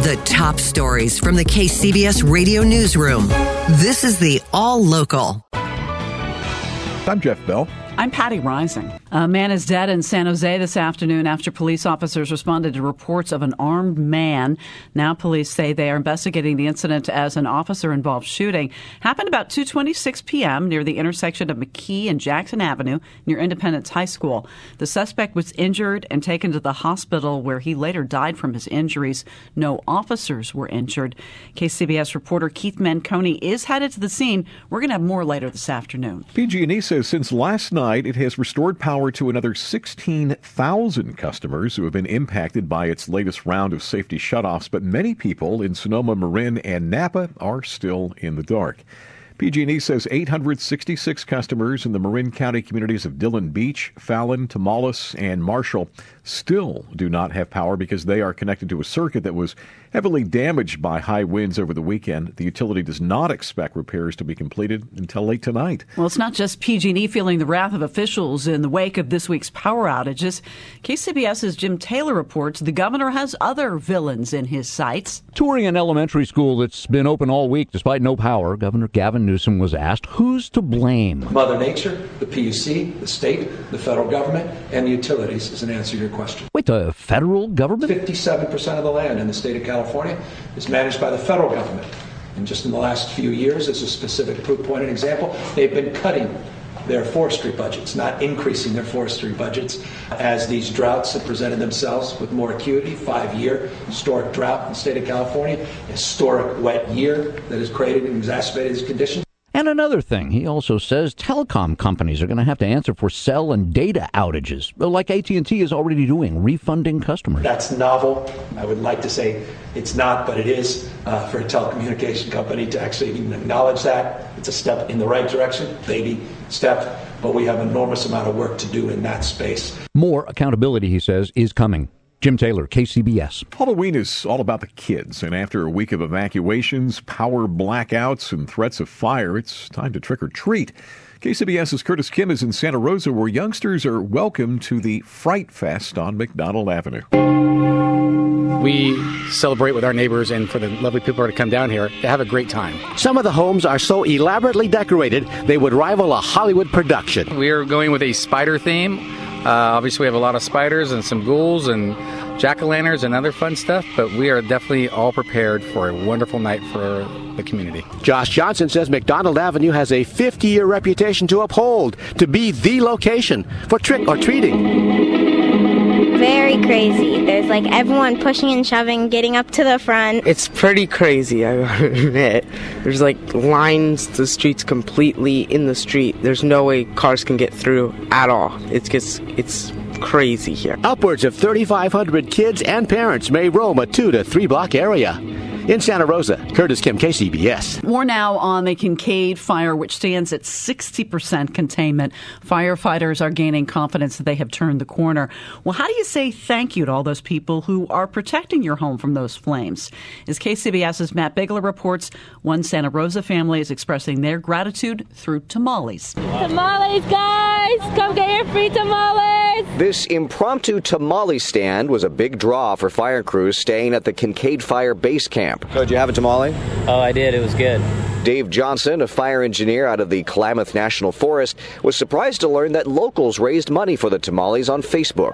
The top stories from the KCBS radio newsroom. This is the All Local. I'm Jeff Bell. I'm Patti Reising. A man is dead in San Jose this afternoon after police officers responded to reports of an armed man. Now police say they are investigating the incident as an officer-involved shooting. Happened about 2:26 p.m. near the intersection of McKee and Jackson Avenue near Independence High School. The suspect was injured and taken to the hospital where he later died from his injuries. No officers were injured. KCBS reporter Keith Menconi is headed to the scene. We're going to have more later this afternoon. PG&E says since last night it has restored power to another 16,000 customers who have been impacted by its latest round of safety shutoffs, but many people in Sonoma, Marin, and Napa are still in the dark. PG&E says 866 customers in the Marin County communities of Dillon Beach, Fallon, Tomales, and Marshall still do not have power because they are connected to a circuit that was heavily damaged by high winds over the weekend. The utility does not expect repairs to be completed until late tonight. Well, it's not just PG&E feeling the wrath of officials in the wake of this week's power outages. KCBS's Jim Taylor reports the governor has other villains in his sights. Touring an elementary school that's been open all week despite no power, Governor Gavin Newsom was asked who's to blame. Mother Nature, the PUC, the state, the federal government, and the utilities is an answer to your question. Wait, the federal government? 57% of the land in the state of California is managed by the federal government. And just in the last few years, as a specific proof point and example, they've been cutting their forestry budgets, not increasing their forestry budgets as these droughts have presented themselves with more acuity. Five year historic drought in the state of California, historic wet year that has created and exacerbated these conditions. And another thing, he also says telecom companies are going to have to answer for cell and data outages, like AT&T is already doing, refunding customers. That's novel. I would like to say it's not, but it is uh, for a telecommunication company to actually even acknowledge that. It's a step in the right direction, baby step, but we have enormous amount of work to do in that space. More accountability, he says, is coming. Jim Taylor, KCBS. Halloween is all about the kids, and after a week of evacuations, power blackouts, and threats of fire, it's time to trick or treat. KCBS's Curtis Kim is in Santa Rosa, where youngsters are welcome to the Fright Fest on McDonald Avenue. We celebrate with our neighbors and for the lovely people to come down here to have a great time. Some of the homes are so elaborately decorated they would rival a Hollywood production. We are going with a spider theme. Uh, obviously, we have a lot of spiders and some ghouls and jack o' lanterns and other fun stuff, but we are definitely all prepared for a wonderful night for the community. Josh Johnson says McDonald Avenue has a 50 year reputation to uphold to be the location for trick or treating. Very crazy. There's like everyone pushing and shoving, getting up to the front. It's pretty crazy, I admit. There's like lines, the streets completely in the street. There's no way cars can get through at all. It's just, it's crazy here. Upwards of 3,500 kids and parents may roam a two to three block area. In Santa Rosa, Curtis Kim, KCBS. More now on the Kincade fire, which stands at 60% containment. Firefighters are gaining confidence that they have turned the corner. Well, how do you say thank you to all those people who are protecting your home from those flames? As KCBS's Matt Bigler reports, one Santa Rosa family is expressing their gratitude through tamales. Tamales, guys! Come get your free tamales! This impromptu tamale stand was a big draw for fire crews staying at the Kincade Fire Base Camp. So, did you have a tamale? Oh, I did. It was good. Dave Johnson, a fire engineer out of the Klamath National Forest, was surprised to learn that locals raised money for the tamales on Facebook.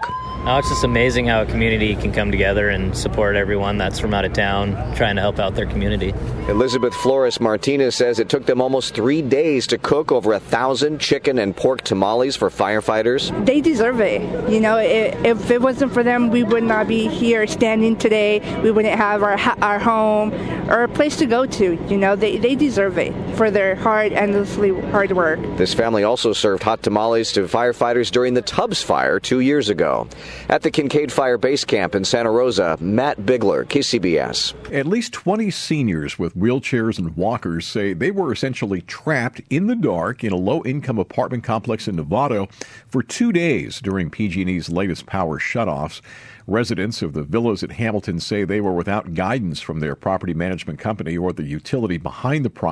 Oh, it's just amazing how a community can come together and support everyone that's from out of town trying to help out their community. Elizabeth Flores Martinez says it took them almost three days to cook over a thousand chicken and pork tamales for firefighters. They deserve it. You know, if it wasn't for them, we would not be here standing today. We wouldn't have our, our home or a place to go to. You know, they, they deserve deserve it for their hard, endlessly hard work. This family also served hot tamales to firefighters during the Tubbs fire two years ago. At the Kincade Fire Base Camp in Santa Rosa, Matt Bigler, KCBS. At least 20 seniors with wheelchairs and walkers say they were essentially trapped in the dark in a low income apartment complex in Novato for two days during PG&E's latest power shutoffs. Residents of the villas at Hamilton say they were without guidance from their property management company or the utility behind the project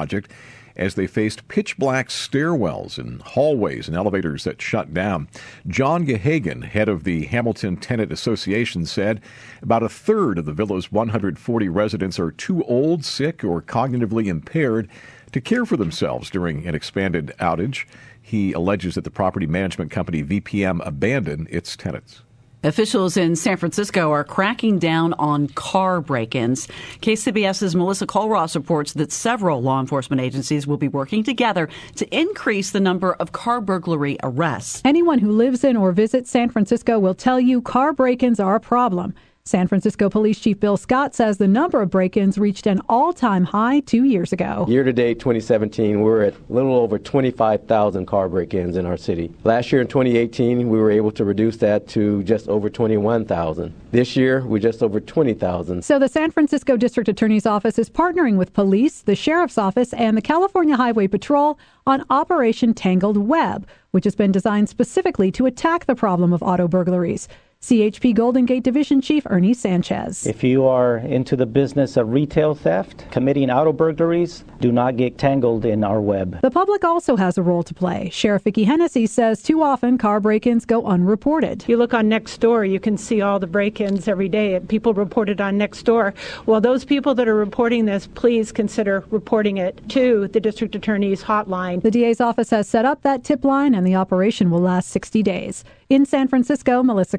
as they faced pitch black stairwells and hallways and elevators that shut down. John Gehagen, head of the Hamilton Tenant Association, said about a third of the villa's 140 residents are too old, sick, or cognitively impaired to care for themselves during an expanded outage. He alleges that the property management company VPM abandoned its tenants. Officials in San Francisco are cracking down on car break ins. KCBS's Melissa Culross reports that several law enforcement agencies will be working together to increase the number of car burglary arrests. Anyone who lives in or visits San Francisco will tell you car break ins are a problem. San Francisco Police Chief Bill Scott says the number of break ins reached an all time high two years ago. Year to date 2017, we're at a little over 25,000 car break ins in our city. Last year in 2018, we were able to reduce that to just over 21,000. This year, we're just over 20,000. So the San Francisco District Attorney's Office is partnering with police, the Sheriff's Office, and the California Highway Patrol on Operation Tangled Web, which has been designed specifically to attack the problem of auto burglaries. CHP Golden Gate Division Chief Ernie Sanchez. If you are into the business of retail theft, committing auto burglaries, do not get tangled in our web. The public also has a role to play. Sheriff Vicki Hennessy says too often car break ins go unreported. You look on Nextdoor, you can see all the break ins every day. People report it on Nextdoor. Well, those people that are reporting this, please consider reporting it to the district attorney's hotline. The DA's office has set up that tip line, and the operation will last 60 days. In San Francisco, Melissa